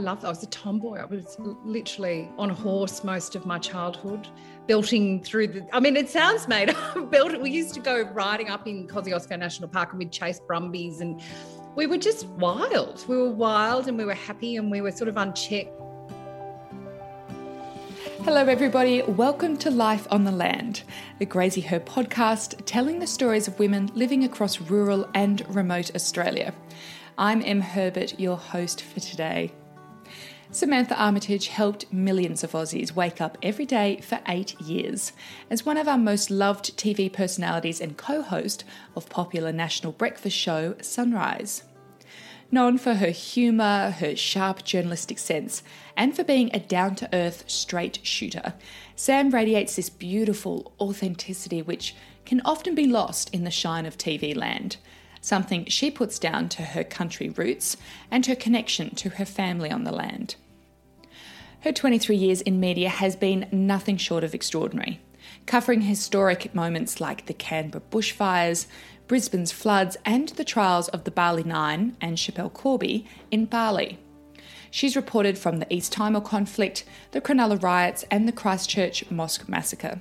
love. I was a tomboy. I was literally on a horse most of my childhood, belting through the. I mean, it sounds made up. We used to go riding up in Kosciuszko National Park and we'd chase brumbies, and we were just wild. We were wild, and we were happy, and we were sort of unchecked. Hello, everybody. Welcome to Life on the Land, a Graziher podcast telling the stories of women living across rural and remote Australia. I'm Em Herbert, your host for today. Samantha Armytage helped millions of Aussies wake up every day for eight years. As one of our most loved TV personalities and co host of popular national breakfast show Sunrise. Known for her humour, her sharp journalistic sense, and for being a down to earth straight shooter, Sam radiates this beautiful authenticity which can often be lost in the shine of TV land something she puts down to her country roots and her connection to her family on the land. Her 23 years in media has been nothing short of extraordinary, covering historic moments like the Canberra bushfires, Brisbane's floods, and the trials of the Bali Nine and Schapelle Corby in Bali. She's reported from the East Timor conflict, the Cronulla riots, and the Christchurch mosque massacre,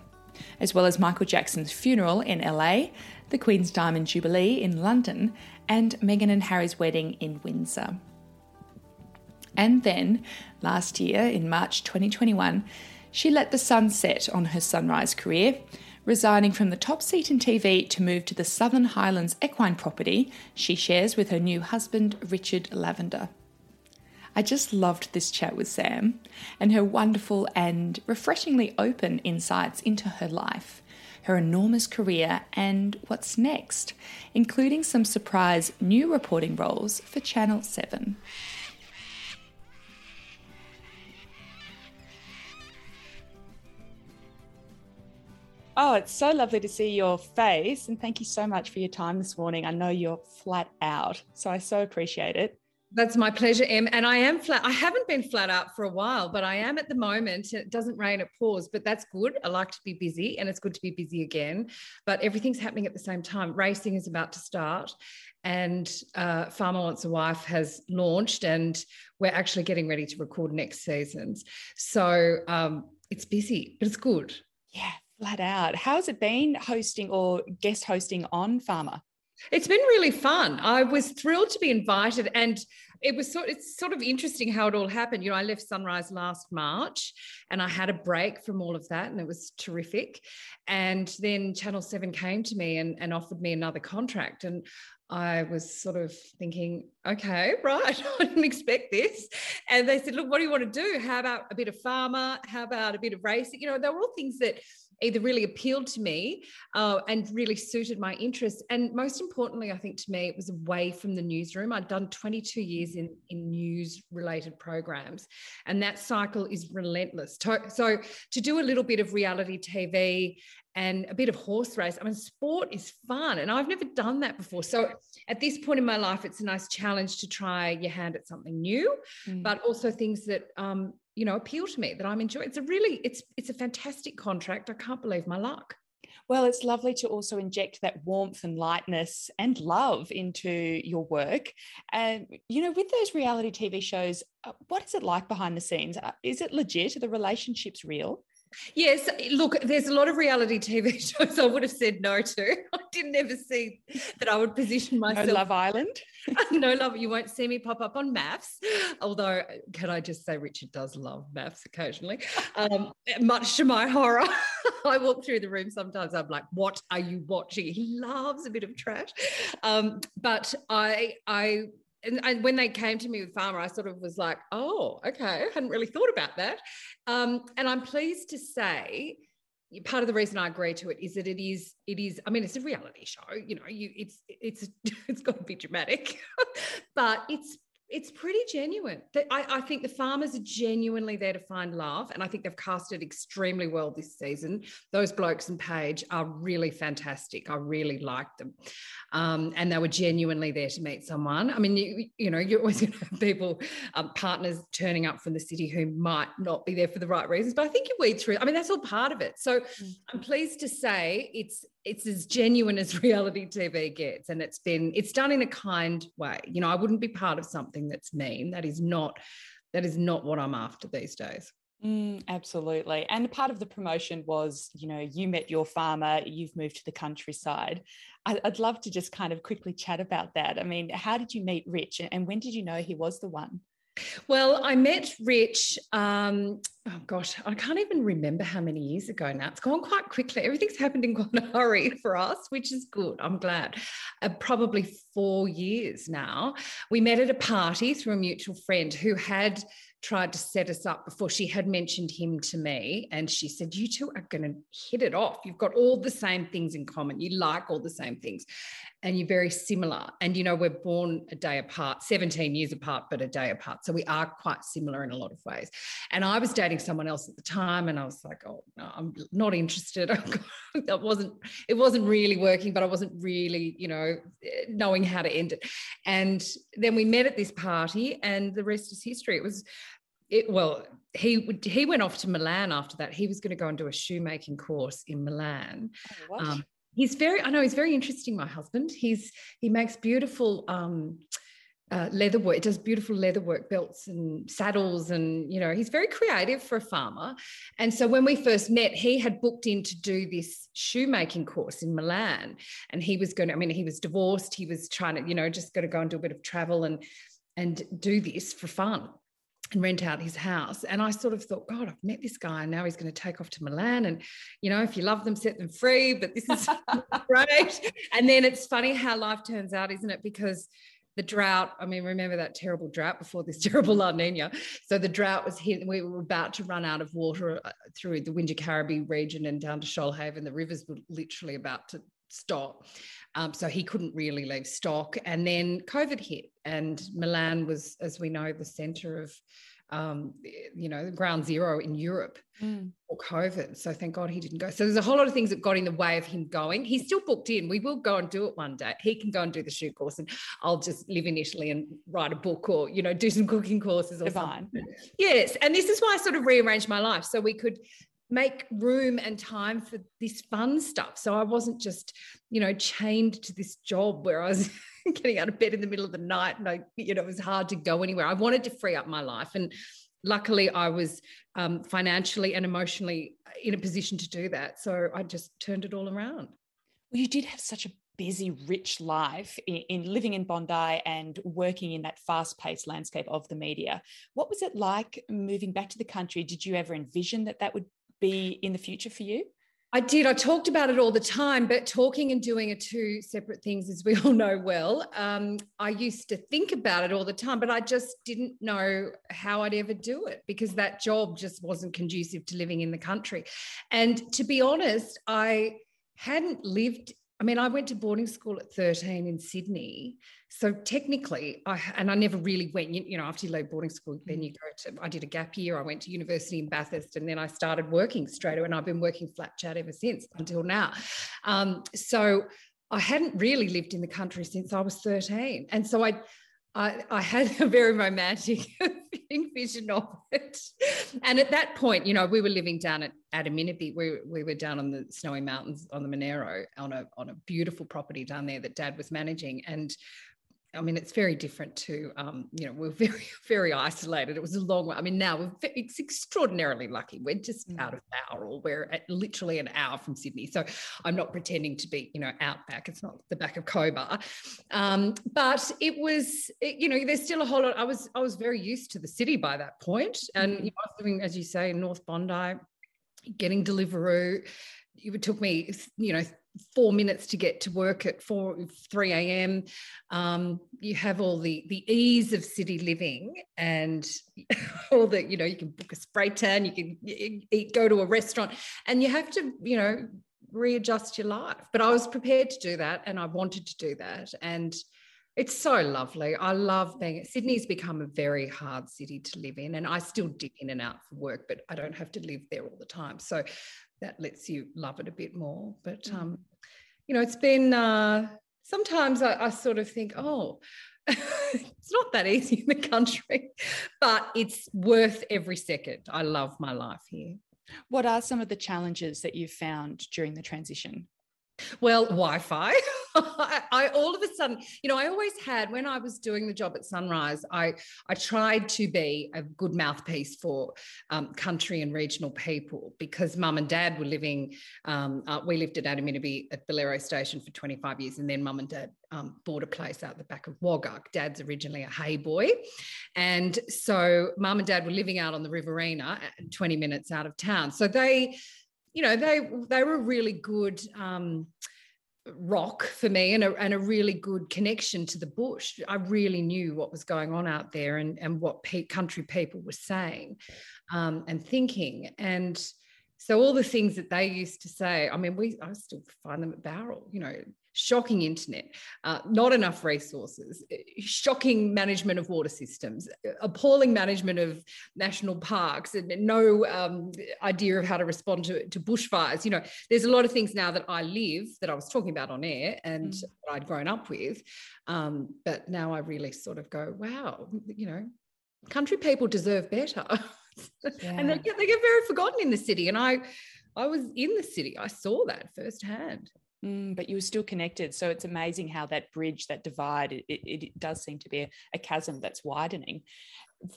as well as Michael Jackson's funeral in LA the Queen's Diamond Jubilee in London, and Meghan and Harry's wedding in Windsor. And then, last year, in March 2021, she let the sun set on her sunrise career, resigning from the top seat in TV to move to the Southern Highlands equine property she shares with her new husband, Richard Lavender. I just loved this chat with Sam and her wonderful and refreshingly open insights into her life her enormous career, and what's next, including some surprise new reporting roles for Channel 7. Oh, it's so lovely to see your face. And thank you so much for your time this morning. I know you're flat out, so I so appreciate it. That's my pleasure, Em. And I am flat. I haven't been flat out for a while, but I am at the moment. It doesn't rain, it pours, but that's good. I like to be busy and it's good to be busy again. But everything's happening at the same time. Racing is about to start, and uh, Farmer Wants a Wife has launched, and we're actually getting ready to record next seasons. So um, it's busy, but it's good. Yeah, flat out. How's it been hosting or guest hosting on Farmer? It's been really fun. I was thrilled to be invited, and it was sort. It's sort of interesting how it all happened. You know, I left Sunrise last March, and I had a break from all of that, and it was terrific. And then Channel Seven came to me and, and offered me another contract, and I was sort of thinking, okay, right, I didn't expect this. And they said, look, what do you want to do? How about a bit of farmer? How about a bit of racing? You know, they were all things that either really appealed to me uh, and really suited my interests. And most importantly, I think to me, it was away from the newsroom. I'd done 22 years in, in news related programs, and that cycle is relentless. So, to do a little bit of reality TV and a bit of horse race. I mean, sport is fun, and I've never done that before. So, at this point in my life, it's a nice challenge to try your hand at something new, mm. but also things that um, you know appeal to me that i'm enjoying it's a really it's it's a fantastic contract i can't believe my luck well, it's lovely to also inject that warmth and lightness and love into your work. And, you know, with those reality TV shows, uh, what is it like behind the scenes? Uh, is it legit? Are the relationships real? Yes, look, there's a lot of reality TV shows I would have said no to. I didn't ever see that I would position myself. No Love Island. no love. You won't see me pop up on MAFS. Although, can I just say, Richard does love MAFS occasionally, um, much to my horror. I walk through the room sometimes. I'm like, "What are you watching?" He loves a bit of trash, um, but I, I and, and, when they came to me with farmer, I sort of was like, oh, okay, I hadn't really thought about that. Um, and I'm pleased to say, part of the reason I agree to it is that it is, it is. I mean, it's a reality show. You know, you it's it's it's got to be dramatic, but it's it's pretty genuine. I, I, think the farmers are genuinely there to find love, and I think they've cast it extremely well this season. Those blokes and Paige are really fantastic. I really liked them, um, and they were genuinely there to meet someone. I mean, you, you know, you're always going to have people, um, partners turning up from the city who might not be there for the right reasons, but I think you weed through. I mean, that's all part of it. So mm. I'm pleased to say it's it's as genuine as reality TV gets. And it's been, it's done in a kind way. You know, I wouldn't be part of something that's mean. That is not that is not what I'm after these days. Mm, absolutely. And part of the promotion was, you know, you met your farmer, you've moved to the countryside. I'd love to just kind of quickly chat about that. I mean, how did you meet Rich and when did you know he was the one? Well, I met Rich, um, oh gosh, I can't even remember how many years ago now. It's gone quite quickly. Everything's happened in quite a hurry for us, which is good. I'm glad. Uh, probably four years now. We met at a party through a mutual friend who had tried to set us up before she had mentioned him to me and she said you two are going to hit it off you've got all the same things in common you like all the same things and you're very similar. And you know we're born a day apart 17 years apart but a day apart. So we are quite similar in a lot of ways. And i was dating someone else at the time and i was like oh no i'm not interested. That wasn't it wasn't really working but i wasn't really you know knowing how to end it. And then we met at this party and the rest is history. It was it, well, he he went off to Milan after that. He was going to go and do a shoemaking course in Milan. Oh, um, he's very, I know he's very interesting. My husband, he's he makes beautiful um, uh, leather work. Does beautiful leather work belts and saddles, and you know he's very creative for a farmer. And so when we first met, he had booked in to do this shoemaking course in Milan, and he was going to. I mean, he was divorced. He was trying to, you know, just going to go and do a bit of travel and and do this for fun and rent out his house. And I sort of thought, God, I've met this guy and now he's going to take off to Milan. And, you know, if you love them, set them free. But this is great. And then it's funny how life turns out, isn't it? Because the drought, I mean, remember that terrible drought before this terrible La Nina. So the drought was hit. We were about to run out of water uh, through the Wingecarribee region and down to Shoalhaven. The rivers were literally about to stop. Um, so he couldn't really leave stock. And then COVID hit, and Milan was, as we know, the center of, um, you know, ground zero in Europe mm. for COVID. So thank God he didn't go. So there's a whole lot of things that got in the way of him going. He's still booked in. We will go and do it one day. He can go and do the shoe course, and I'll just live in Italy and write a book or, you know, do some cooking courses or Divine. something. Yes. And this is why I sort of rearranged my life so we could make room and time for this fun stuff. So I wasn't just, you know, chained to this job where I was getting out of bed in the middle of the night and I, you know, it was hard to go anywhere. I wanted to free up my life. And luckily I was um, financially and emotionally in a position to do that. So I just turned it all around. Well, you did have such a busy, rich life in, in, living in Bondi and working in that fast paced landscape of the media. What was it like moving back to the country? Did you ever envision that that would be in the future for you? I did. I talked about it all the time, but talking and doing are two separate things, as we all know well. Um, I used to think about it all the time, but I just didn't know how I'd ever do it because that job just wasn't conducive to living in the country. And to be honest, I hadn't lived I mean, I went to boarding school at 13 in Sydney. So technically, I and I never really went, you, you, know, after you leave boarding school, then you go to, I did a gap year. I went to university in Bathurst and then I started working straight away. And I've been working flat chat ever since until now. Um, so I hadn't really lived in the country since I was 13. And so I, I, I had a very romantic vision of it. And at that point, you know, we were living down at Adaminaby. We, we were down on the snowy mountains on the Monaro on a, on a beautiful property down there that dad was managing. And I mean, it's very different to, um, you know, we're very, very isolated. It was a long way. I mean, now we're, it's extraordinarily lucky. We're just mm. out of Bowral. We're at literally an hour from Sydney. So I'm not pretending to be, you know, out back. It's not the back of Cobar. Um, but it was, it, you know, there's still a whole lot. I was, I was very used to the city by that point. And, mm. you know, I was living, as you say, in North Bondi, getting Deliveroo. It took me, you know, four minutes to get to work at 4 3 a.m um, you have all the the ease of city living and all the you know you can book a spray tan you can eat, go to a restaurant and you have to you know readjust your life but i was prepared to do that and i wanted to do that and it's so lovely. I love being Sydney's become a very hard city to live in, and I still dip in and out for work, but I don't have to live there all the time. So that lets you love it a bit more. But mm. um, you know, it's been uh, sometimes I, I sort of think, oh, it's not that easy in the country, but it's worth every second. I love my life here. What are some of the challenges that you've found during the transition? Well, Wi Fi. I, I, all of a sudden, you know, I always had when I was doing the job at Sunrise, I I tried to be a good mouthpiece for um, country and regional people because mum and dad were living. Um, uh, we lived at Adaminaby at Bolaro Station for 25 years, and then mum and dad um, bought a place out the back of Wagga. Dad's originally a hay boy, and so mum and dad were living out on the Riverina, 20 minutes out of town. So they, you know, they they were really good. Um, rock for me and a, and a really good connection to the bush. I really knew what was going on out there and, and what pe- country people were saying um, and thinking. And so all the things that they used to say, I mean, we I still find them at Bowral, you know, shocking internet, uh, not enough resources, eh, shocking management of water systems, appalling management of national parks, and no um, idea of how to respond to, to bushfires. You know, there's a lot of things now that I live that I was talking about on air and mm. I'd grown up with. Um, but now I really sort of go, wow, you know, country people deserve better. Yeah. and they get, they get very forgotten in the city. And I, I was in the city. I saw that firsthand. Mm, but you were still connected. So it's amazing how that bridge, that divide, it, it does seem to be a, a, chasm that's widening.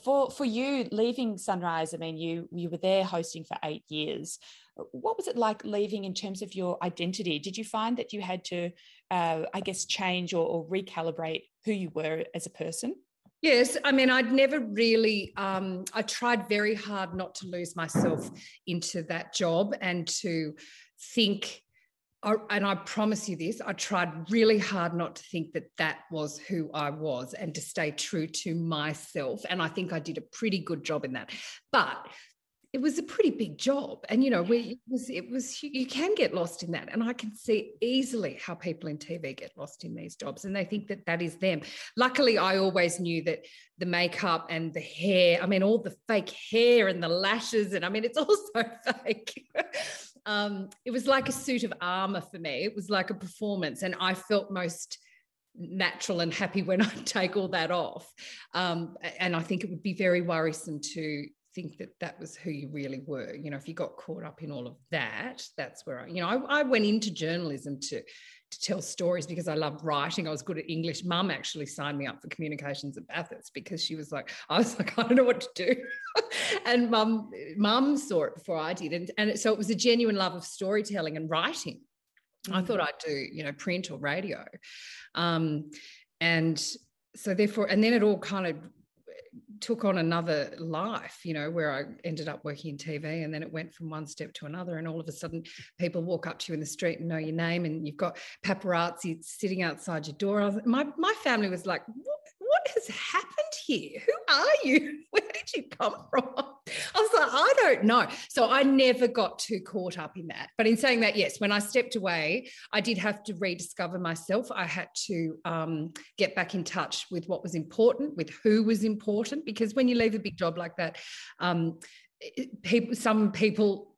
For for you leaving Sunrise, I mean, you you were there hosting for eight years. What was it like leaving in terms of your identity? Did you find that you had to, uh, I guess, change or, or recalibrate who you were as a person? Yes, I mean, I'd never really, um, I tried very hard not to lose myself into that job and to think and I promise you this, I tried really hard not to think that that was who I was and to stay true to myself. And I think I did a pretty good job in that. But it was a pretty big job. And you know we, it was it was you can get lost in that. And i can see easily how people in tv get lost in these jobs and they think that that is them. Luckily i always knew that the makeup and the hair i mean all the fake hair and the lashes and i mean it's also fake um, it was like a suit of armor for me. It was like a performance, and I felt most natural and happy when I take all that off. Um, and I think it would be very worrisome to think that that was who you really were. You know, if you got caught up in all of that, that's where I, you know, I, I went into journalism to to tell stories because I loved writing. I was good at English. Mum actually signed me up for communications at Bathurst because she was like, I was like, I don't know what to do. and mum, mum saw it before I did. And, and so it was a genuine love of storytelling and writing. Mm-hmm. I thought mm. I'd do, you know, print or radio. Um, and so therefore, and then it all kind of took on another life, you know, where I ended up working in TV and then it went from one step to another. And all of a sudden, people walk up to you in the street and know your name, and you've got paparazzi sitting outside your door. Was, my, my family was like, what, what has happened here? Who are you? Where did you come from? I was like, I don't know. So I never got too caught up in that. But in saying that, yes, when I stepped away, I did have to rediscover myself. I had to um, get back in touch with what was important, with who was important, because when you leave a big job like that, um, people, some people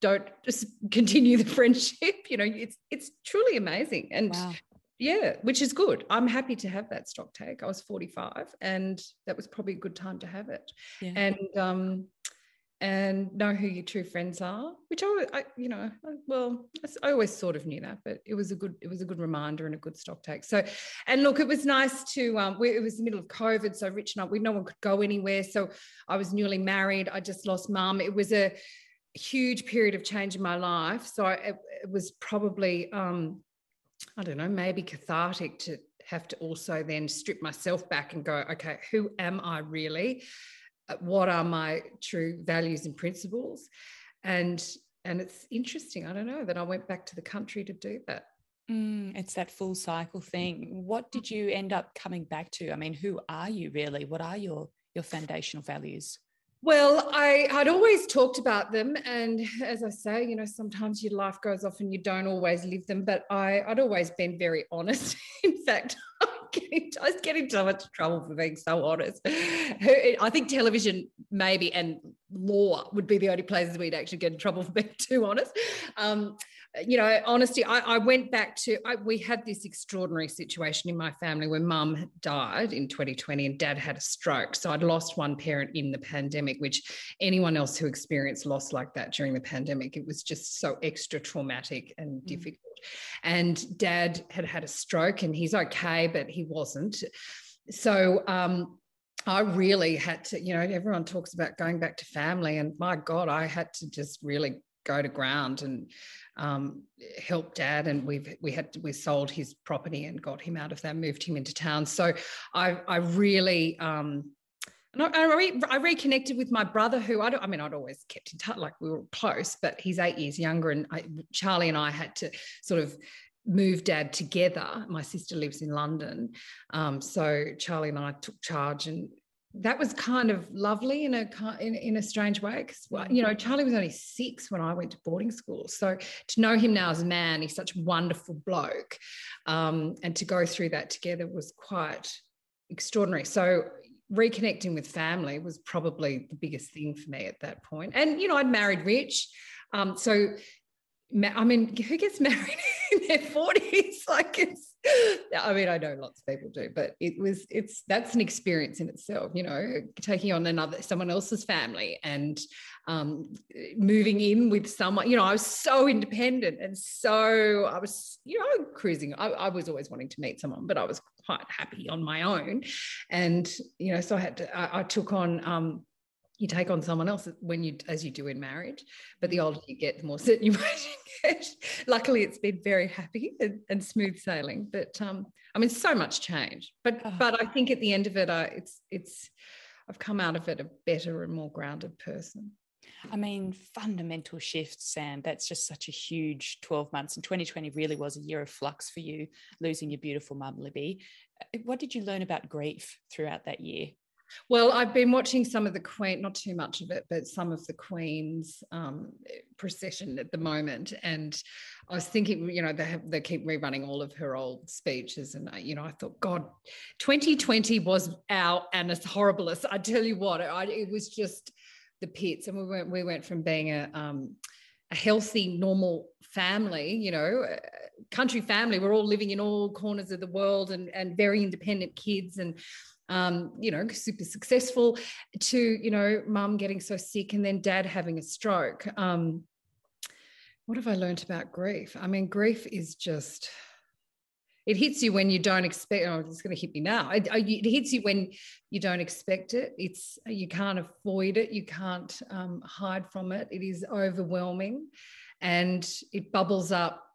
don't just continue the friendship. You know, it's it's truly amazing. And wow yeah, which is good. I'm happy to have that stock take. I was 45 and that was probably a good time to have it. Yeah. And um and know who your true friends are, which I, I you know, well, I always sort of knew that, but it was a good, it was a good reminder and a good stock take. So, and look, it was nice to, um, we, it was the middle of COVID, so Rich and I, we no one could go anywhere. So I was newly married. I just lost mum. It was a huge period of change in my life. So I, it, it was probably, um, I don't know, maybe cathartic to have to also then strip myself back and go, okay, who am I really? Uh, what are my true values and principles? And and it's interesting. I don't know that I went back to the country to do that. Mm, it's that full cycle thing. What did you end up coming back to? I mean, who are you really? What are your your foundational values? Well, I'd always talked about them. And as I say, you know, sometimes your life goes off and you don't always live them, but I, I'd always been very honest. In fact, I was getting so much trouble for being so honest. I think television, maybe, and law would be the only places we'd actually get in trouble for being too honest. Um, you know, honesty, I, I went back to, I, we had this extraordinary situation in my family where mum died in 2020 and dad had a stroke. So I'd lost one parent in the pandemic, which anyone else who experienced loss like that during the pandemic, it was just so extra traumatic and mm. difficult. And dad had had a stroke and he's okay, but he wasn't. So, um, I really had to, you know, everyone talks about going back to family, and my God, I had to just really go to ground and um, help dad. And we've we had we sold his property and got him out of that, moved him into town. So I I really um, and I, I, re, I, reconnected with my brother, who I don't, I mean, I'd always kept in touch, like we were close, but he's eight years younger. And Charlie and I had to sort of move dad together. My sister lives in London. Um, so Charlie and I took charge and that was kind of lovely in a in, in a strange way because well, you know Charlie was only six when I went to boarding school, so to know him now as a man, he's such a wonderful bloke, um, and to go through that together was quite extraordinary. So reconnecting with family was probably the biggest thing for me at that point. And, you know, I'd married rich. Um, so, I mean, who gets married in their 40s? Like it's, I mean, I know lots of people do, but it was, it's, that's an experience in itself, you know, taking on another, someone else's family and um, moving in with someone, you know, I was so independent and so I was, you know, cruising. I, I was always wanting to meet someone, but I was quite happy on my own. And, you know, so I had to, I, I took on, um, you take on someone else when you, as you do in marriage, but the older you get, the more certain you get. Luckily, it's been very happy and, and smooth sailing. But um, I mean, so much change. But oh. but I think at the end of it, I, it's it's I've come out of it a better and more grounded person. I mean, fundamental shifts, Sam. That's just such a huge 12 months. And 2020 really was a year of flux for you, losing your beautiful mum, Libby. Uh, what did you learn about grief throughout that year? Well, I've been watching some of the Queen, not too much of it, but some of the Queen's um, procession at the moment. And I was thinking, you know, they have, they keep rerunning all of her old speeches, and I, you know, I thought, God, 2020 was our and as horrible as I tell you what, I, it was just the pits, and we went we went from being a um, a healthy, normal family, you know, country family. We're all living in all corners of the world and and very independent kids and. Um, you know, super successful to, you know, mum getting so sick and then dad having a stroke. Um, what have I learned about grief? I mean, grief is just, it hits you when you don't expect oh it's going to hit me now it, it, hits you when you don't expect it it's you can't avoid it you can't um, hide from it it is overwhelming and it bubbles up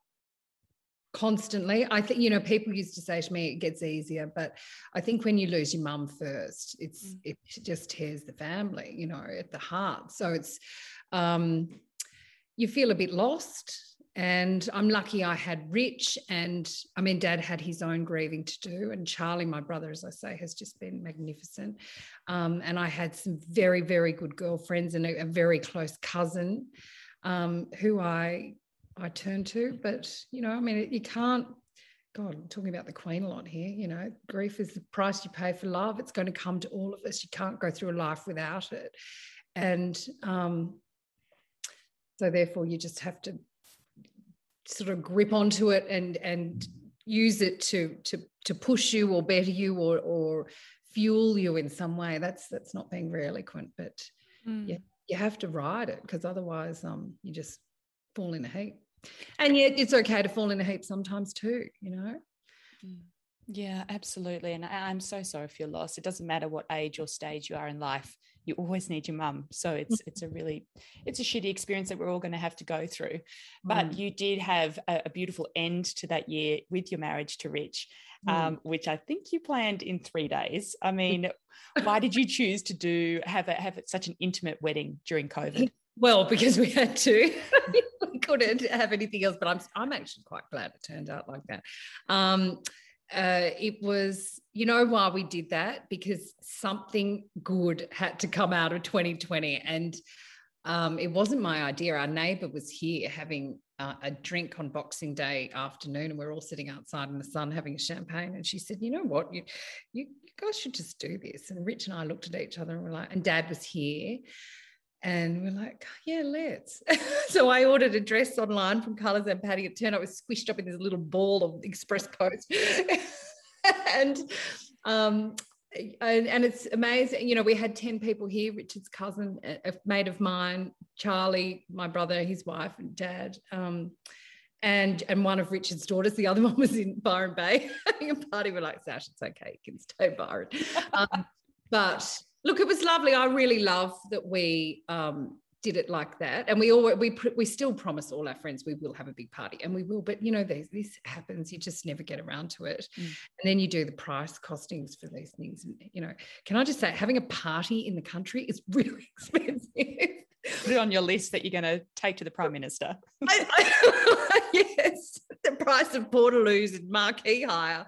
constantly i think you know people used to say to me it gets easier but i think when you lose your mum first it's mm. it just tears the family you know at the heart so it's um you feel a bit lost and I'm lucky I had Rich, and I mean, Dad had his own grieving to do, and Charlie, my brother, as I say, has just been magnificent. Um, and I had some very, very good girlfriends and a, a very close cousin um, who I I turn to. But you know, I mean, you can't. God, I'm talking about the Queen a lot here. You know, grief is the price you pay for love. It's going to come to all of us. You can't go through a life without it, and um, so therefore, you just have to sort of grip onto it and and use it to to to push you or better you or or fuel you in some way that's that's not being very eloquent but mm. yeah you have to ride it because otherwise um you just fall in a heap and yet it's okay to fall in a heap sometimes too you know mm. yeah absolutely and i'm so sorry for your loss it doesn't matter what age or stage you are in life you always need your mum. So it's mm. it's a really it's a shitty experience that we're all going to have to go through. But mm. you did have a, a, beautiful end to that year with your marriage to Rich, mm. um, which I think you planned in three days. I mean, why did you choose to do have a, have such an intimate wedding during COVID? Well, because we had to. we couldn't have anything else. But I'm I'm actually quite glad it turned out like that. Um, uh, it was, you know, why we did that? Because something good had to come out of 2020. And um, it wasn't my idea. Our neighbor was here having uh, a drink on Boxing Day afternoon, and we we're all sitting outside in the sun having a champagne. And she said, "You know what? You, you, you guys should just do this." And Rich and I looked at each other and we're like, and Dad was here, and we're like, yeah, let's. so I ordered a dress online from Colours and Patty. It turned out it was squished up in this little ball of Express Post. and um, and, and, it's amazing. You know, we had 10 people here, Richard's cousin, a mate of mine, Charlie, my brother, his wife, and dad. Um, and and one of Richard's daughters. The other one was in Byron Bay having a party. We're like, Sash, it's okay, you can stay Byron. Um, but look, it was lovely. I really love that we um, did it like that, and we all we we still promise all our friends we will have a big party, and we will. But you know, this, this happens. You just never get around to it, mm. and then you do the price costings for these things. And you know, can I just say, having a party in the country is really expensive. Put it on your list that you're going to take to the prime minister. I, I, yes, the price of portaloos and marquee hire.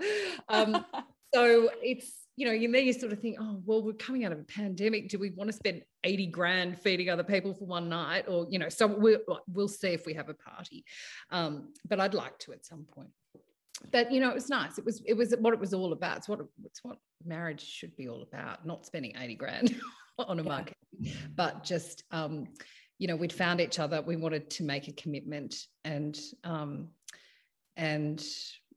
Um, so it's you know, you then you sort of think, oh, well, we're coming out of a pandemic. Do we want to spend 80 grand feeding other people for one night? Or, you know, so we'll, we'll see if we have a party. Um, but I'd like to at some point. But you know, it was nice. It was it was what it was all about. It's what it's what marriage should be all about, not spending 80 grand on a yeah. market, but just um, you know, we'd found each other, we wanted to make a commitment and um and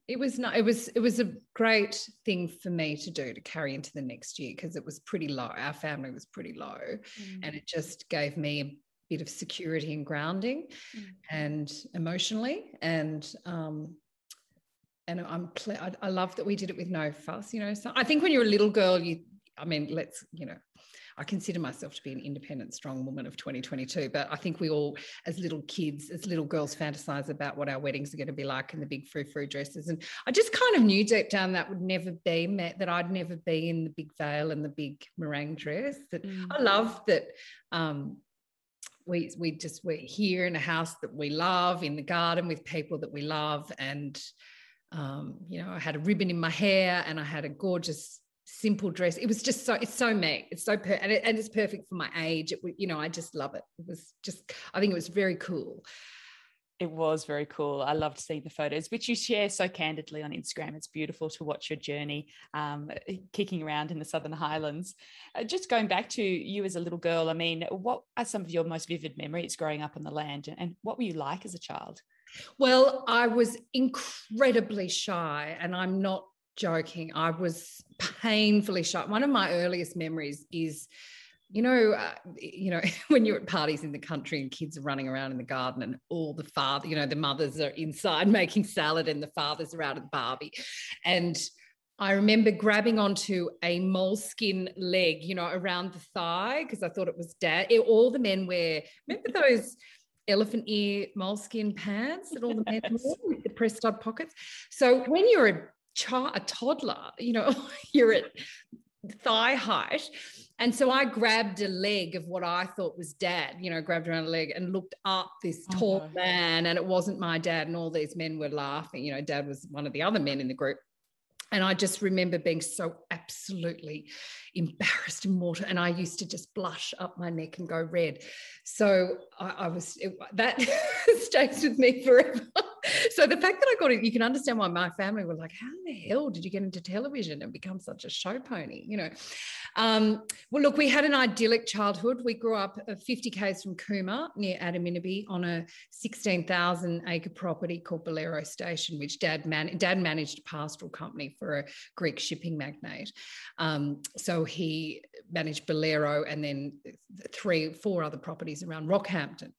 it was not it was it was a great thing for me to do to carry into the next year because it was pretty low our family was pretty low mm. and it just gave me a bit of security and grounding mm. and emotionally and um and i'm I, I love that we did it with no fuss you know so i think when you're a little girl you i mean let's you know I consider myself to be an independent, strong woman of 2022. But I think we all, as little kids, as little girls, fantasize about what our weddings are going to be like in the big frou frou dresses. And I just kind of knew deep down that would never be met, that I'd never be in the big veil and the big meringue dress. That mm. I love that. Um, we, we just we're here in a house that we love in the garden with people that we love and um, you know i had a ribbon in my hair and i had a gorgeous simple dress. It was just so it's so me. It's so per and, it, and it's perfect for my age. It you know I just love it. It was just I think it was very cool. It was very cool. I loved seeing the photos, which you share so candidly on Instagram. It's beautiful to watch your journey um, kicking around in the Southern Highlands. Uh, just going back to you as a little girl, I mean, what are some of your most vivid memories growing up on the land and what were you like as a child? Well, I was incredibly shy, and I'm not joking. I was painfully shocked. One of my earliest memories is, you know, uh, you know, when you're at parties in the country and kids are running around in the garden and all the father, you know, the mothers are inside making salad and the fathers are out at the barbie, and I remember grabbing onto a moleskin leg, you know, around the thigh because I thought it was dad. It, all the men wear. Remember those elephant ear moleskin pants that all the men yes. wore with the pressed up pockets? So when you're a child, a toddler, you know, you're at thigh height. And so I grabbed a leg of what I thought was dad, you know, grabbed around a leg and looked up this oh, tall oh, man, and it wasn't my dad. And all these men were laughing. You know, dad was one of the other men in the group. And I just remember being so absolutely embarrassed and mortal. And I used to just blush up my neck and go red. So I, I was, it, that stays with me forever. so the fact that I got it, you can understand why my family were like, how the hell did you get into television and become such a show pony? You know, um, well, look, we had an idyllic childhood. We grew up 50 k's from Cooma near Adaminaby on a 16,000 acre property called Bolaro Station, which dad, man- dad managed a pastoral company for a Greek shipping magnate. Um, so he managed Bolaro and then three, four other properties around Rockhampton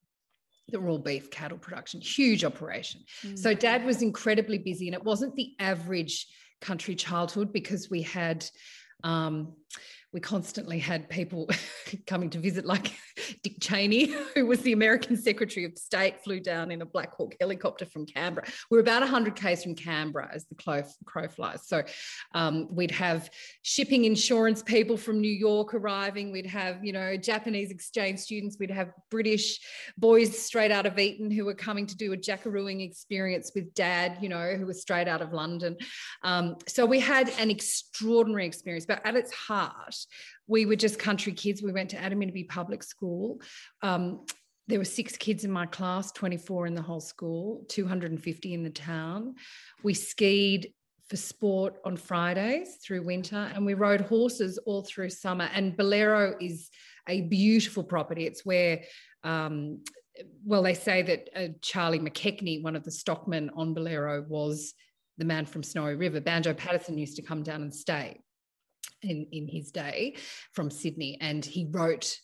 the raw beef cattle production, huge operation. Mm. So dad was incredibly busy, and it wasn't the average country childhood because we had um, we constantly had people coming to visit, like Dick Cheney, who was the American Secretary of State, flew down in a Black Hawk helicopter from Canberra. We're about 100 k's from Canberra as the crow, crow flies. So um, we'd have shipping insurance people from New York arriving. We'd have, you know, Japanese exchange students. We'd have British boys straight out of Eton who were coming to do a jackarooing experience with dad, you know, who was straight out of London. Um, so we had an extraordinary experience, but at its heart, we were just country kids. We went to Adaminaby Public School. Um, there were six kids in my class, 24 in the whole school, 250 in the town. We skied for sport on Fridays through winter, and we rode horses all through summer. And Bolaro is a beautiful property. It's where, um, well, they say that uh, Charlie McKeahnie, one of the stockmen on Bolaro, was the man from Snowy River. Banjo Paterson used to come down and stay in, in his day from Sydney. And he wrote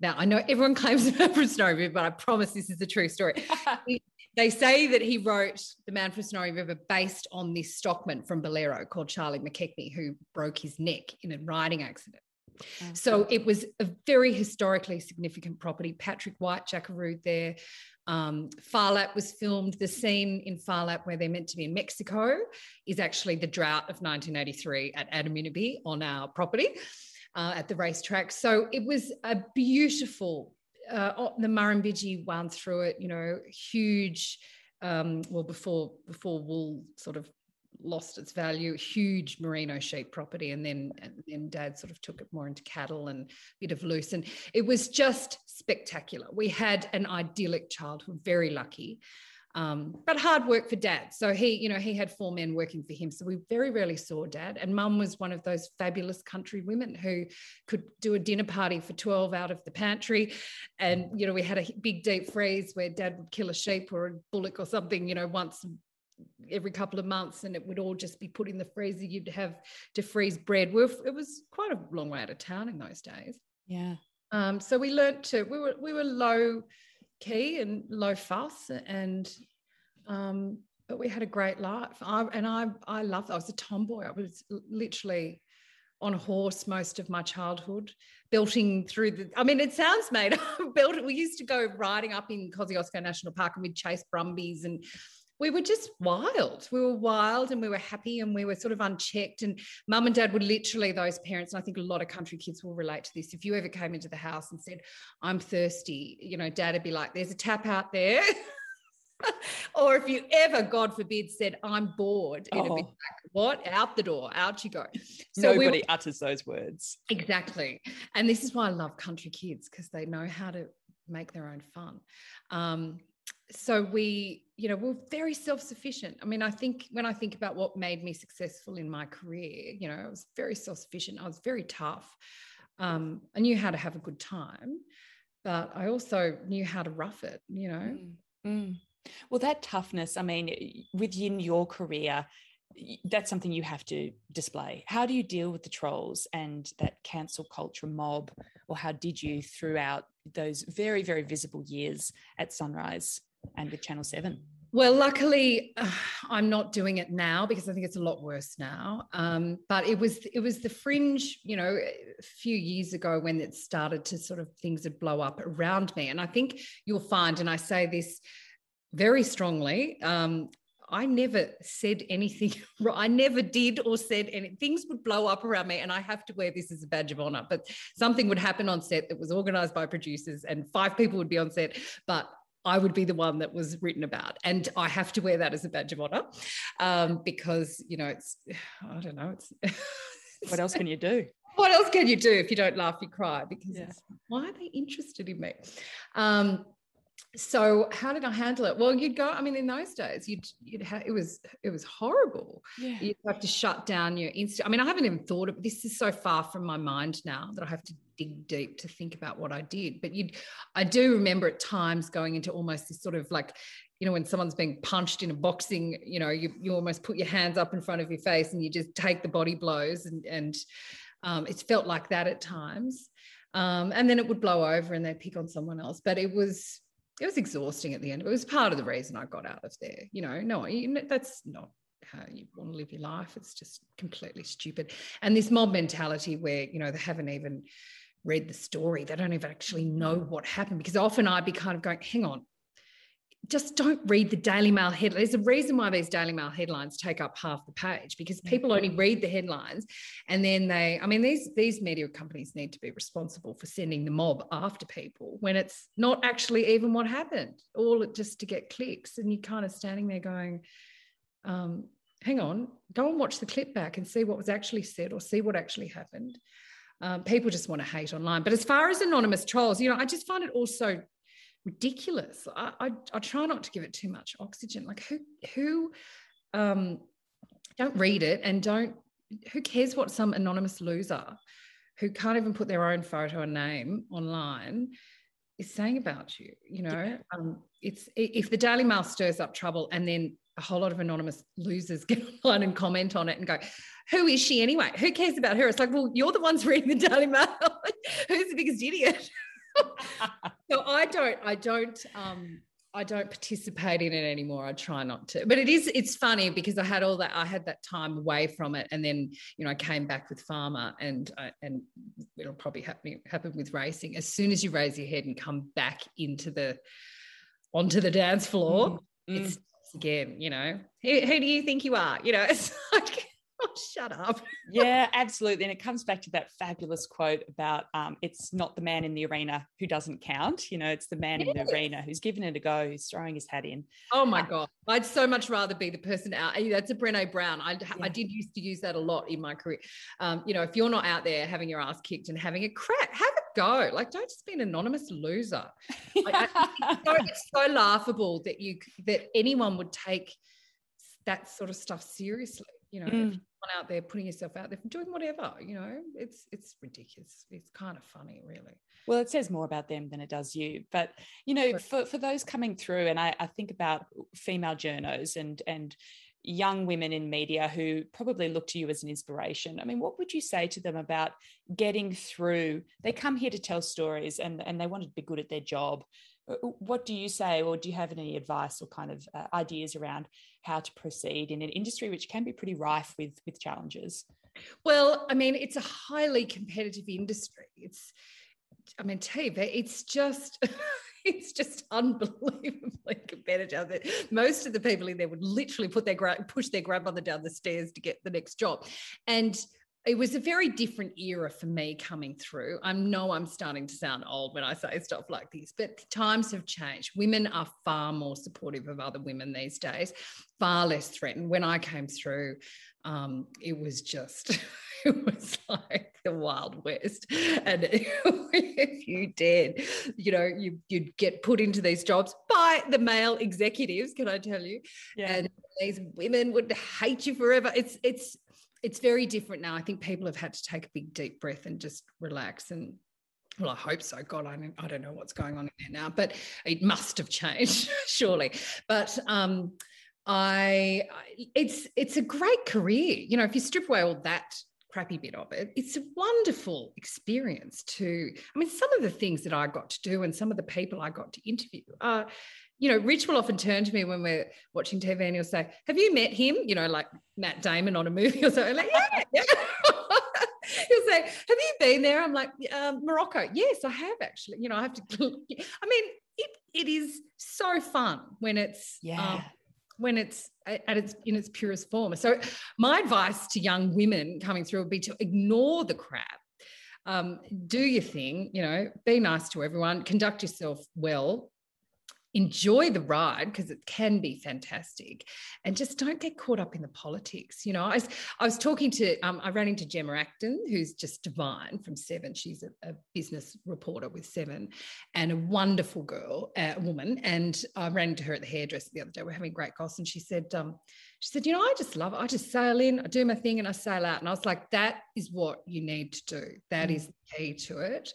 Now, I know everyone claims the Man from Snowy River, but I promise this is a true story. they say that he wrote The Man from Snowy River based on this stockman from Bolaro called Charlie McKeahnie, who broke his neck in a riding accident. So it was a very historically significant property. Patrick White jackarooed there. Um, Phar Lap was filmed. The scene in Phar Lap where they're meant to be in Mexico is actually the drought of 1983 at Adaminaby on our property uh, at the racetrack. So it was a beautiful, uh, the Murrumbidgee wound through it, you know, huge. Um, well, before before wool sort of lost its value, huge merino sheep property, and then and then Dad sort of took it more into cattle and a bit of loose, and it was just spectacular. We had an idyllic childhood, very lucky. Um, but hard work for dad. So he, you know, he had four men working for him. So we very rarely saw dad. And mum was one of those fabulous country women who could do a dinner party for 12 out of the pantry. And, you know, we had a big deep freeze where dad would kill a sheep or a bullock or something, you know, once every couple of months and it would all just be put in the freezer. You'd have to freeze bread. We're, it was quite a long way out of town in those days. Yeah. Um, so we learnt to, we were, we were low key and low fuss and, um, but we had a great life. I, and I, I loved, I was a tomboy. I was literally on a horse most of my childhood, belting through the. I mean, it sounds made. Built. We used to go riding up in Kosciuszko National Park, and we'd chase brumbies, and we were just wild. We were wild and we were happy and we were sort of unchecked. And mum and dad were literally those parents. And I think a lot of country kids will relate to this. If you ever came into the house and said, I'm thirsty, you know, dad would be like, there's a tap out there. or if you ever, God forbid, said, I'm bored, it'd oh. be like, what? Out the door, out you go. So Nobody we, utters those words. Exactly. And this is why I love country kids because they know how to make their own fun. Um, so we you know we're very self-sufficient. I mean i think when i think about what made me successful in my career you know i was very self-sufficient. I was very tough. Um, i knew how to have a good time but i also knew how to rough it you know? Mm, mm. well that toughness i mean within your career that's something you have to display. How do you deal with the trolls and that cancel culture mob, or how did you throughout those very, very visible years at Sunrise and with Channel 7? Well, luckily, uh, I'm not doing it now because I think it's a lot worse now. Um, but it was it was the fringe, you know, a few years ago when it started to sort of things would blow up around me. And I think you'll find, and I say this very strongly, um, I never said anything. I never did or said anything. Things would blow up around me, and I have to wear this as a badge of honor. But something would happen on set that was organized by producers, and five people would be on set, but I would be the one that was written about. And I have to wear that as a badge of honor um, because, you know, it's, I don't know, it's. what else can you do? What else can you do if you don't laugh, you cry? Because yeah. why are they interested in me? Um, so how did I handle it? Well, you'd go. I mean, in those days, you'd you'd have it was it was horrible. Yeah. You'd have to shut down your Insta. I mean, I haven't even thought of this. Is so far from my mind now that I have to dig deep to think about what I did. But you'd, I do remember at times going into almost this sort of like, you know, when someone's being punched in a boxing, you know, you you almost put your hands up in front of your face and you just take the body blows, and and um, it's felt like that at times. Um, and then it would blow over and they'd pick on someone else. But it was it was exhausting at the end. It was part of the reason I got out of there. You know, no, that's not how you want to live your life. It's just completely stupid. And this mob mentality where, you know, they haven't even read the story, they don't even actually know what happened. Because often I'd be kind of going, hang on, just don't read the Daily Mail headlines. There's a reason why these Daily Mail headlines take up half the page because people only read the headlines and then they, I mean, these, these media companies need to be responsible for sending the mob after people when it's not actually even what happened, all just to get clicks. And you're kind of standing there going, um, hang on, go and watch the clip back and see what was actually said or see what actually happened. Um, people just want to hate online. But as far as anonymous trolls, you know, I just find it also ridiculous. I, I, I try not to give it too much oxygen. Like who who um, don't read it and don't who cares what some anonymous loser who can't even put their own photo and name online is saying about you you know yeah. um, it's if the daily mail stirs up trouble and then a whole lot of anonymous losers get online and comment on it and go who is she anyway who cares about her it's like well you're the ones reading the daily mail who's the biggest idiot so I don't, I don't, um, I don't participate in it anymore. I try not to. But it is it's funny because I had all that I had that time away from it and then you know I came back with Farmer and uh, and it'll probably happen happen with racing. As soon as you raise your head and come back into the onto the dance floor, mm it's again, you know, who, who do you think you are? You know, it's like shut up. yeah, absolutely. And it comes back to that fabulous quote about um, it's not the man in the arena who doesn't count. You know, it's the man in the arena who's giving it a go, who's throwing his hat in. Oh my uh, God. I'd so much rather be the person out. That's a Brene Brown. I, yeah. I did used to use that a lot in my career. Um, you know, if you're not out there having your ass kicked and having a crack, have a go. Like, don't just be an anonymous loser. Like, it's, so, it's so laughable that you that anyone would take that sort of stuff seriously you know mm. Out there putting yourself out there doing whatever you know? It's it's ridiculous. It's kind of funny really. Well it says more about them than it does you but you know for, for those coming through and I, I think about female journos and and young women in media who probably look to you as an inspiration. I mean what would you say to them about getting through? They come here to tell stories and and they want to be good at their job what do you say, or do you have any advice or kind of uh, ideas around how to proceed in an industry which can be pretty rife with with challenges? Well, I mean, it's a highly competitive industry. It's, I mean, TV, it's just. it's just unbelievably competitive. Most of the people in there would literally put their push their grandmother down the stairs to get the next job, and it was a very different era for me coming through. I know I'm starting to sound old when I say stuff like this, but times have changed. Women are far more supportive of other women these days, far less threatened. When I came through, um, it was just, it was like the Wild West. And if you did, you know, you, you'd get put into these jobs by the male executives, can I tell you? Yeah. And these women would hate you forever. It's, it's, it's very different now. I think people have had to take a big deep breath and just relax and well, I hope so. God, I don't, I don't know what's going on in there now, but it must have changed, surely. But um, I, it's it's a great career. You know, if you strip away all that crappy bit of it, it's a wonderful experience. To, I mean, some of the things that I got to do and some of the people I got to interview are you know, Rich will often turn to me when we're watching TV and he'll say, Have you met him? You know, like Matt Damon on a movie or something. Like, yeah, yeah. he'll say, Have you been there? I'm like, um, Morocco. Yes, I have actually. You know, I have to, I mean, it, it is so fun when it's, yeah. Um, when it's at its in its purest form. So my advice to young women coming through would be to ignore the crap. Um, do your thing, you know, be nice to everyone, conduct yourself well, enjoy the ride because it can be fantastic and just don't get caught up in the politics you know? I was, I was talking to um, i ran into gemma acton who's just divine from seven. She's a, a business reporter with seven and a wonderful girl a uh, woman. And i ran into her at the hairdresser the other day. We're having great goss and she said um, she said you know i just love it i just sail in i do my thing and i sail out. And i was like that is what you need to do. That mm. is the key to it.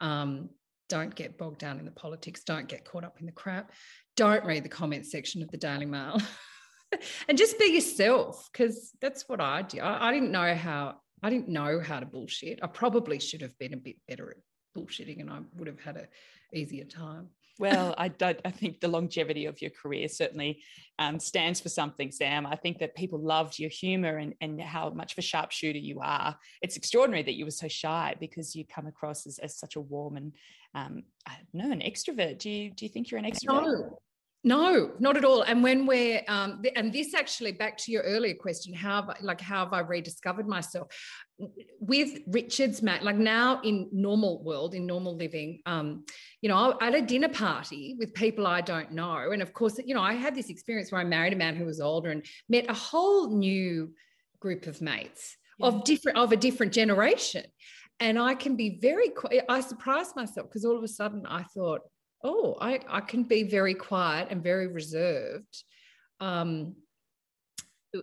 Um, don't get bogged down in the politics. Don't get caught up in the crap. Don't read the comments section of the Daily Mail. and just be yourself because that's what I do. I, I, didn't know how I didn't know how to bullshit. I probably should have been a bit better at bullshitting and I would have had a easier time well, I don't. I think the longevity of your career certainly um, stands for something, Sam. I think that people loved your humor and, and how much of a sharpshooter you are. It's extraordinary that you were so shy because you come across as, as such a warm and um, I don't know an extrovert. Do you do you think you're an extrovert? No. No, not at all. And when we're, um, and this actually back to your earlier question, how have I, like how have I rediscovered myself with Richard's Matt? Like now in normal world, in normal living, um, you know, at a dinner party with people I don't know, and of course, you know, I had this experience where I married a man who was older and met a whole new group of mates yeah. of different of a different generation, and I can be very. I surprised myself because all of a sudden I thought oh, I, I can be very quiet and very reserved um,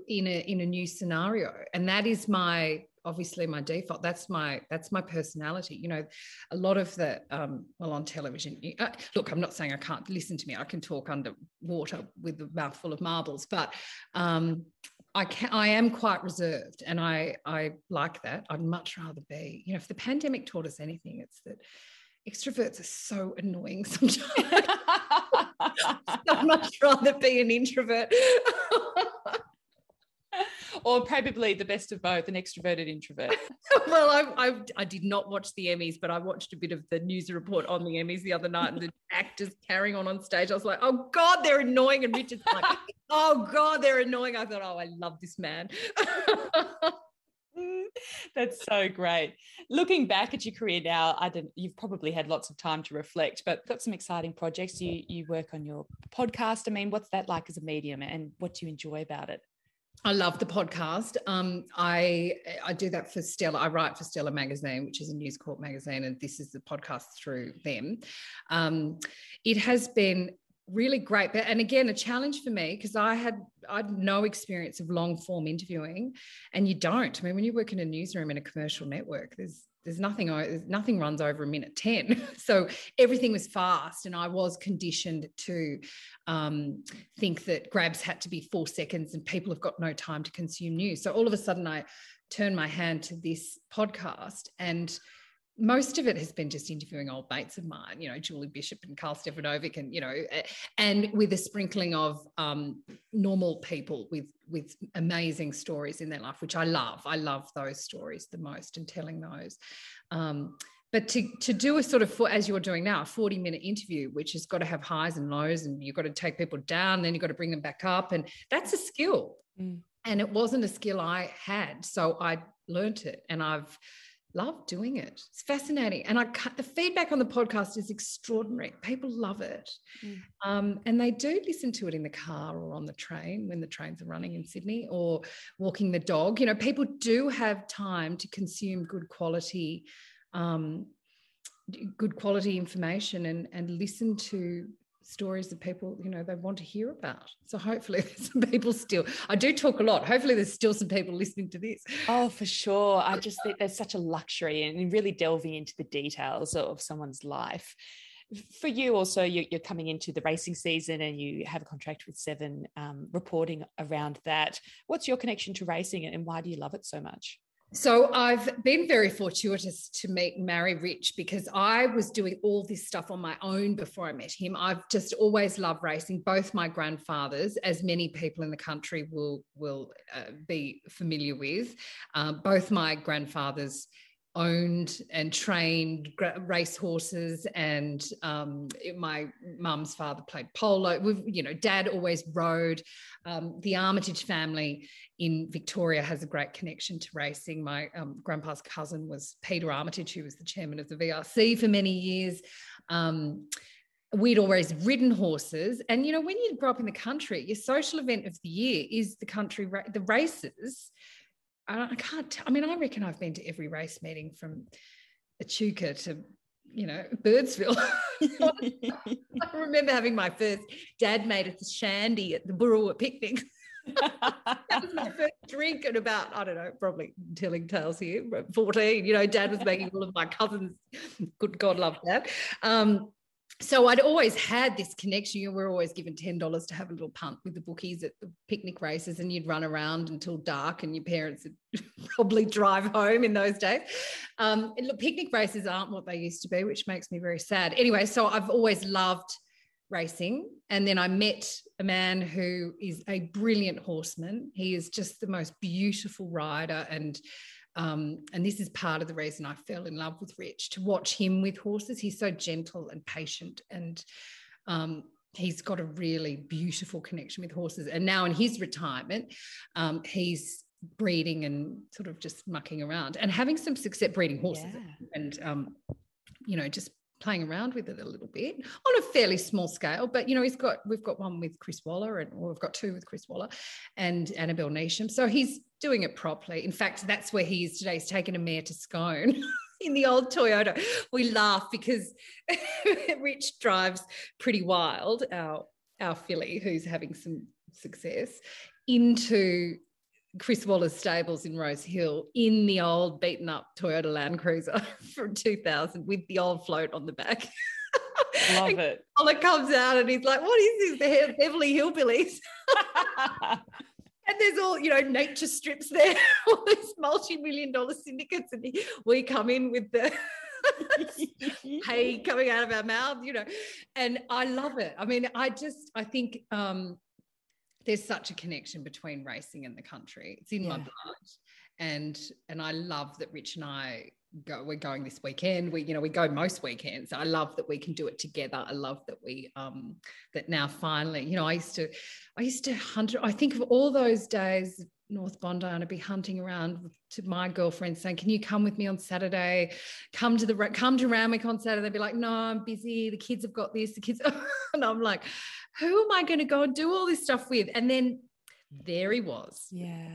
in a in a new scenario, and that is my obviously my default. That's my that's my personality. You know, a lot of the um, well on television. Uh, look, I'm not saying I can't listen to me. I can talk underwater with a mouthful of marbles, but um, I can I am quite reserved, and I I like that. I'd much rather be. You know, if the pandemic taught us anything, it's that extroverts are so annoying sometimes. I'd much rather be an introvert. or probably the best of both, an extroverted introvert. well, I, I, I did not watch the Emmys, but I watched a bit of the news report on the Emmys the other night, and the actors carrying on on stage. I was like, oh God, they're annoying. And Richard's like, oh God, they're annoying. I thought, oh, I love this man. That's so great. Looking back at your career now, I don't, you've probably had lots of time to reflect, but got some exciting projects. You you work on your podcast. I mean, what's that like as a medium, and what do you enjoy about it? I love the podcast. Um, I I do that for Stella. I write for Stella magazine, which is a News Corp magazine, and this is the podcast through them. Um, it has been really great but and again a challenge for me because i had i had no experience of long form interviewing and you don't. I mean when you work in a newsroom in a commercial network there's there's nothing there's nothing runs over a minute 10 so everything was fast and i was conditioned to um, think that grabs had to be four seconds and people have got no time to consume news. So all of a sudden i turned my hand to this podcast and most of it has been just interviewing old mates of mine, you know, Julie Bishop and Karl Stefanovic, and you know, and with a sprinkling of um, normal people with with amazing stories in their life, which I love. I love those stories the most and telling those. Um, but to to do a sort of as you're doing now, a 40 minute interview, which has got to have highs and lows, and you've got to take people down, then you've got to bring them back up, and that's a skill. Mm. And it wasn't a skill I had, so I learned it, and I've love doing it. It's fascinating. And I the feedback on the podcast is extraordinary. People love it. Mm. Um, and they do listen to it in the car or on the train when the trains are running in Sydney or walking the dog. You know, people do have time to consume good quality um, good quality information and and listen to stories that people you know they want to hear about. So hopefully there's some people still i do talk a lot. Hopefully there's still some people listening to this. Oh for sure. I just think there's such a luxury and really delving into the details of someone's life. For you also you're, coming into the racing season and you have a contract with seven um, reporting around that. What's your connection to racing and why do you love it so much so I've been very fortuitous to meet marry Rich because I was doing all this stuff on my own before I met him. I've just always loved racing. Both my grandfathers, as many people in the country will will uh, be familiar with, uh, both my grandfathers owned and trained race horses and um, it, my mum's father played polo. We've, you know dad always rode um, the Armytage family in victoria has a great connection to racing. My um, grandpa's cousin was peter Armytage who was the chairman of the vrc for many years. Um, we'd always ridden horses. And you know when you grow up in the country your social event of the year is the country the races I can't, I mean, I reckon I've been to every race meeting from Echuca to, you know, Birdsville. I remember having my first dad made us a shandy at the Boorowa picnic. that was my first drink at about, I don't know, probably telling tales here, 14. You know, dad was making all of my cousins, good God love that. Um, so I'd always had this connection. You were always given ten dollars to have a little punt with the bookies at the picnic races, and you'd run around until dark, and your parents would probably drive home in those days. Um, look, picnic races aren't what they used to be, which makes me very sad. Anyway, so I've always loved racing, and then I met a man who is a brilliant horseman. He is just the most beautiful rider, and um, and this is part of the reason I fell in love with Rich to watch him with horses. He's so gentle and patient, and um, he's got a really beautiful connection with horses. And now in his retirement, um, he's breeding and sort of just mucking around and having some success breeding horses yeah. and um, you know just playing around with it a little bit on a fairly small scale. But you know, he's got we've got one with Chris Waller, and we've got two with Chris Waller and Annabel Neasham. So he's doing it properly. In fact, that's where he is today. He's taken a mare to Scone. in the old Toyota, we laugh because Rich drives pretty wild, our our filly who's having some success, into Chris Waller's stables in Rose Hill in the old beaten up Toyota Land Cruiser from 2000 with the old float on the back. Love it. Waller comes out and he's like, What is this? The Beverly Hillbillies. and there's all, you know, nature strips there, all these multi million dollar syndicates. And we come in with the hey coming out of our mouth, you know. And I love it. I mean, I just I think um there's such a connection between racing and the country. It's in yeah. my blood. And and I love that Rich and I go we're going this weekend we you know we go most weekends i love that we can do it together i love that we um that now finally you know i used to i used to hunt i think of all those days north bondi and i'd be hunting around to my girlfriend saying can you come with me on saturday come to the come to Randwick on saturday they'd be like no i'm busy the kids have got this the kids and i'm like who am i going to go and do all this stuff with and then there he was yeah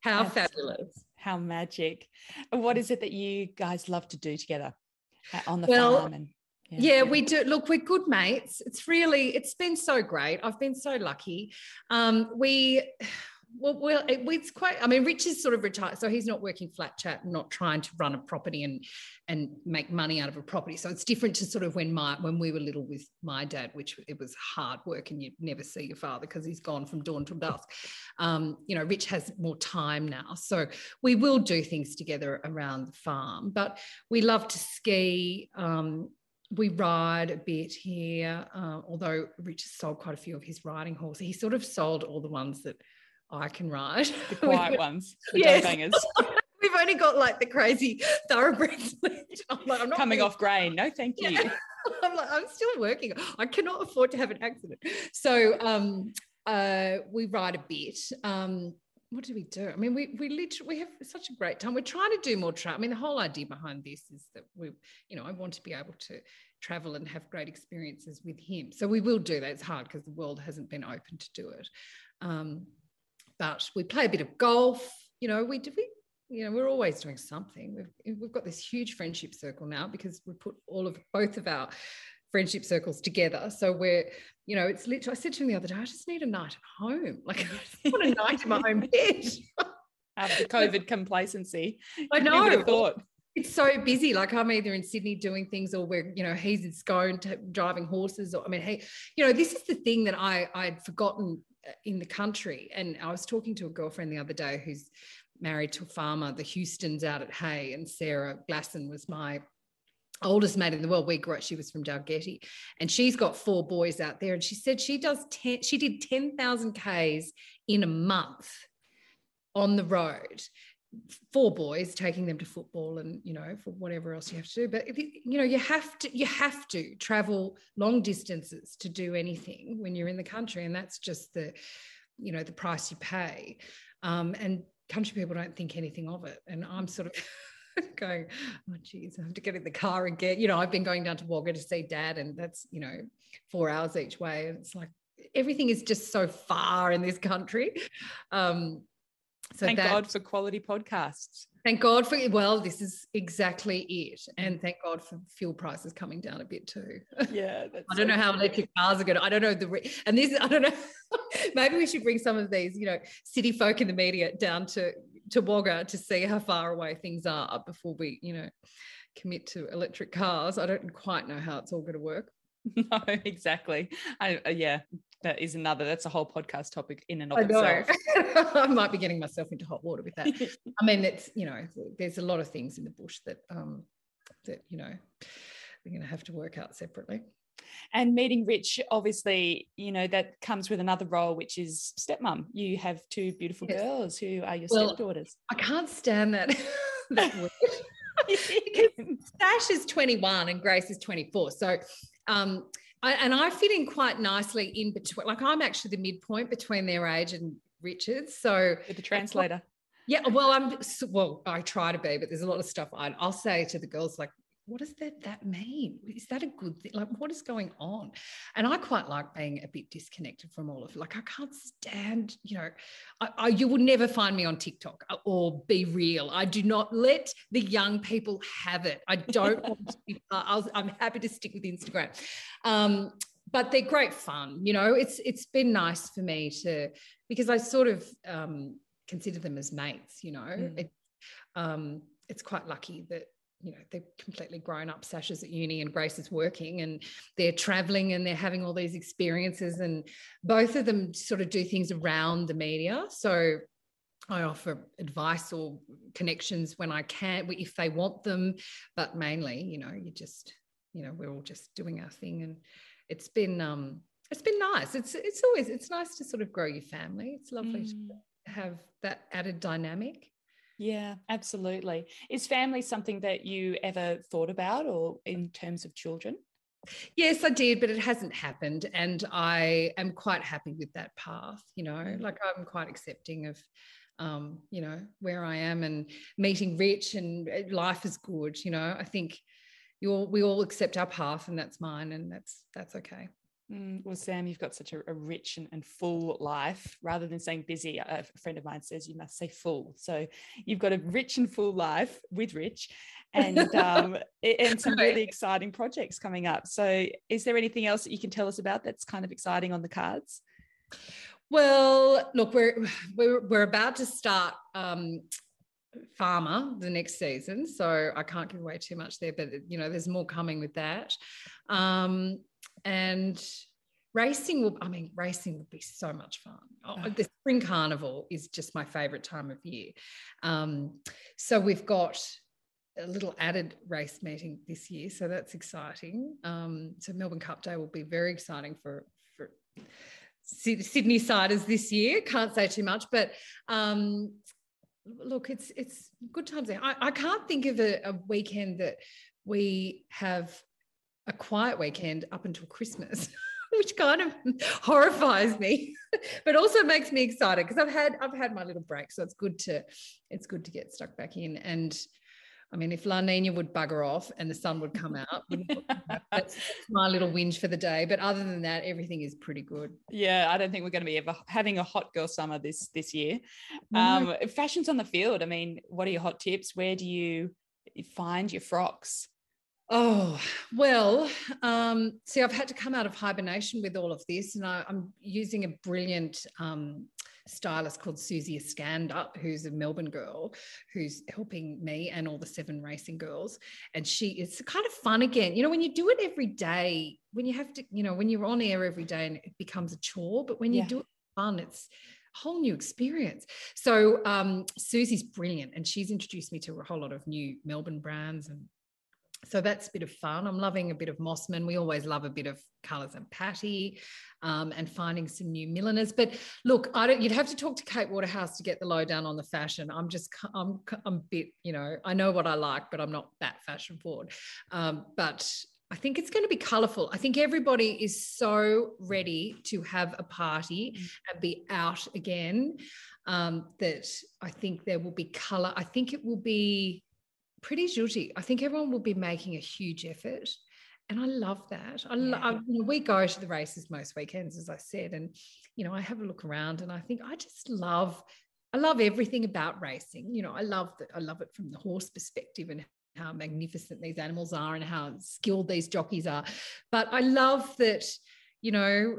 how That's, fabulous how magic. What is it that you guys love to do together uh, on the well, farm? And, yeah. yeah. we do. Look, we're good mates. It's really, it's been so great. I've been so lucky. Um, we, well, well, it, it's quite. I mean, Rich is sort of retired, so he's not working flat chat, not trying to run a property and and make money out of a property. So it's different to sort of when my when we were little with my dad, which it was hard work, and you'd never see your father because he's gone from dawn till dusk. Um, you know, Rich has more time now, so we will do things together around the farm. But we love to ski. Um, we ride a bit here, uh, although Rich has sold quite a few of his riding horses. He sort of sold all the ones that I can ride. The quiet ones, the yes. bangers. We've only got like the crazy thoroughbreds I'm like, I'm not coming off grain. No, thank you. Yeah. I'm like, I'm still working. I cannot afford to have an accident. So um, uh, we ride a bit. Um, what do we do? I mean, we we literally we have such a great time. We're trying to do more travel. I mean, the whole idea behind this is that we, you know, I want to be able to travel and have great experiences with him. So we will do that. It's hard because the world hasn't been open to do it. Um, but we play a bit of golf. You know, we do we you know we're always doing something. We've we've got this huge friendship circle now because we put all of both of our friendship circles together. So we're, you know, it's literally, I said to him the other day, I just need a night at home. Like, I want a night in my own bed. After COVID complacency. I know. Thought. It's so busy. Like I'm either in Sydney doing things or we're, you know, he's in Scone driving horses. Or I mean, hey, you know, this is the thing that I I'd forgotten in the country. And I was talking to a girlfriend the other day who's married to a farmer, the Houstons out at Hay, and Sarah Glasson was my oldest mate in the world. We grew up, she was from Dalgety, and she's got four boys out there. And she said she does 10, she did 10,000 Ks in a month on the road four boys taking them to football and you know for whatever else you have to do. But you know you have to you have to travel long distances to do anything when you're in the country and that's just the you know the price you pay. Um, and country people don't think anything of it. And i'm sort of going oh geez i have to get in the car and get you know i've been going down to wagga to see dad and that's you know four hours each way. And it's like everything is just so far in this country. Um, so thank that, God for quality podcasts. Thank God for well, this is exactly it, and thank God for fuel prices coming down a bit too. Yeah, I don't so know how electric cars are going. to I don't know the re- and this. I don't know. maybe we should bring some of these, you know, city folk in the media down to to Wagga to see how far away things are before we, you know, commit to electric cars. I don't quite know how it's all going to work. No, exactly. I, uh, yeah, that is another that's a whole podcast topic in and of I itself. I might be getting myself into hot water with that. I mean it's you know there's a lot of things in the bush that um that you know we're going to have to work out separately. And meeting rich obviously you know that comes with another role which is stepmom. You have two beautiful yes. girls who are your well, stepdaughters. I can't stand that that word. Stash is 21 and Grace is 24. So um, I, and I fit in quite nicely in between. Like I'm actually the midpoint between their age and Richard's. So with the translator. Yeah, well, I'm well. I try to be, but there's a lot of stuff I, I'll say to the girls like, what does that that mean? Is that a good thing? Like, what is going on? And I quite like being a bit disconnected from all of. Like, I can't stand, you know, I, I, you will never find me on TikTok or BeReal. I do not let the young people have it. I don't want to be. i am happy to stick with Instagram. Um, but they're great fun. You know, it's it's been nice for me to because I sort of um, consider them as mates. You know, mm. it, um, it's quite lucky that you know they're completely grown up sashes at uni and grace is working and they're traveling and they're having all these experiences and both of them sort of do things around the media so I offer advice or connections when I can, if they want them. But mainly, you know, you just, you know, we're all just doing our thing, and it's been, um, it's been nice. It's, it's always, it's nice to sort of grow your family. It's lovely mm. to have that added dynamic. Yeah, absolutely. Is family something that you ever thought about, or in terms of children? Yes, I did, but it hasn't happened. And I am quite happy with that path. You know, mm. like I'm quite accepting of, um, you know, where I am and meeting Rich and uh, life is good. You know, I think you all, we all accept our path and that's mine and that's, that's okay. Mm, well, Sam, you've got such a, a rich and, and, full life. Rather than saying busy, a friend of mine says you must say full. So you've got a rich and full life with Rich, and um, and some really exciting projects coming up. So, is there anything else that you can tell us about that's kind of exciting on the cards? Well, look, we're we're we're about to start um, Farmer the next season, so I can't give away too much there. But you know, there's more coming with that, um, and racing will. I mean, racing would be so much fun. Oh, the spring carnival is just my favorite time of year. Um, so we've got a little added race meeting this year, so that's exciting. Um, so Melbourne Cup Day will be very exciting for for Sydney siders this year. Can't say too much, but um, look, it's it's good times. I, I can't think of a, a weekend that we have a quiet weekend up until Christmas. which kind of horrifies me but also makes me excited because i've had i've had my little break so it's good to it's good to get stuck back in and I mean, if La Nina would bugger off and the sun would come out, that's my little whinge for the day. But other than that, everything is pretty good. Yeah, I don't think we're going to be ever having a hot girl summer this this year. Um, fashion's on the field. I mean, what are your hot tips? Where do you find your frocks? Oh, well, um, see, I've had to come out of hibernation with all of this, and I, am using a brilliant um, stylist called Susie Iskander, who's a Melbourne girl who's helping me and all the seven racing girls. And she is kind of fun again. You know, when you do it every day, when you have to, you know, when you're on air every day and it becomes a chore, but when you yeah. do it fun, it's a whole new experience. So um, Susie's brilliant and she's introduced me to a whole lot of new Melbourne brands and so that's a bit of fun. I'm loving a bit of Mossman. We always love a bit of Colours and Patty um, and finding some new milliners. But look, I don't. You'd have to talk to Kate Waterhouse to get the lowdown on the fashion. I'm just, I'm, I'm a bit, you know, I know what I like, but I'm not that fashion forward. Um, but I think it's going to be colourful. I think everybody is so ready to have a party mm. and be out again um, that I think there will be colour. I think it will be pretty zhuzhy. I think everyone will be making a huge effort. And I love that. I, yeah. I you know, we go to the races most weekends, as I said, and you know, I have a look around, and I think I just love, I love everything about racing. You know, I love that. I love it from the horse perspective and how magnificent these animals are and how skilled these jockeys are. But I love that, you know,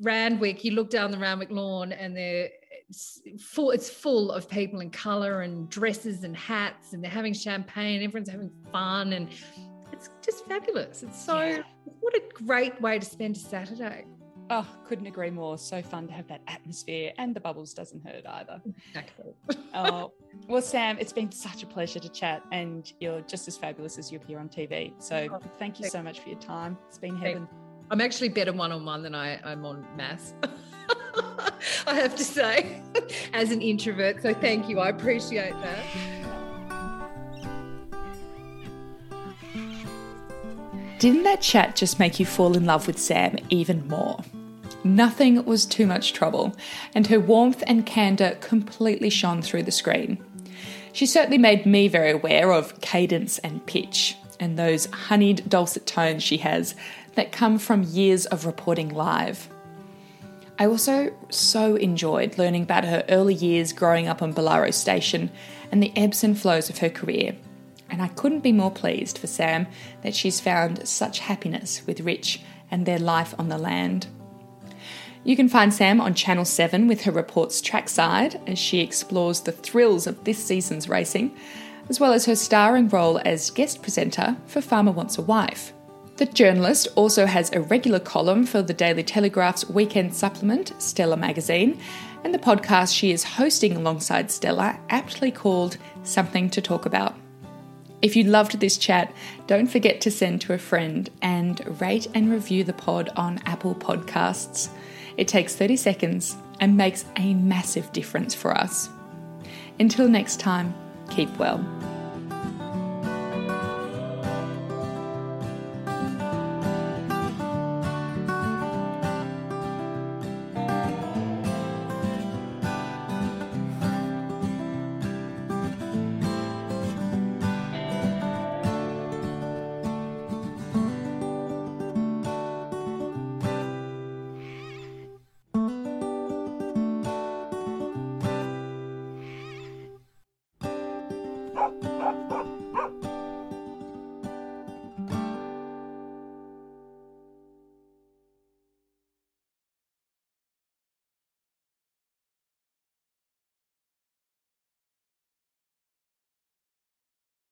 Randwick. You look down the Randwick lawn, and they're it's full it's full of people in color and dresses and hats and they're having champagne everyone's having fun and it's just fabulous. It's so yeah. what a great way to spend a saturday. Oh couldn't agree more. So fun to have that atmosphere and the bubbles doesn't hurt either. Exactly. Oh well sam it's been such a pleasure to chat and you're just as fabulous as you appear on tv so oh, thank you so much for your time. It's been heaven. I'm actually better one-on-one than I, i'm on mass I have to say, as an introvert. So thank you. I appreciate that. Didn't that chat just make you fall in love with Sam even more? Nothing was too much trouble, and her warmth and candour completely shone through the screen. She certainly made me very aware of cadence and pitch, and those honeyed dulcet tones she has that come from years of reporting live. I also so enjoyed learning about her early years growing up on Bolaro Station and the ebbs and flows of her career. And I couldn't be more pleased for Sam that she's found such happiness with Rich and their life on the land. You can find Sam on Channel 7 with her reports trackside as she explores the thrills of this season's racing, as well as her starring role as guest presenter for Farmer Wants a Wife. The journalist also has a regular column for the Daily Telegraph's weekend supplement, Stella Magazine, and the podcast she is hosting alongside Stella, aptly called Something to Talk About. If you loved this chat, don't forget to send to a friend and rate and review the pod on Apple Podcasts. It takes 30 seconds and makes a massive difference for us. Until next time, keep well.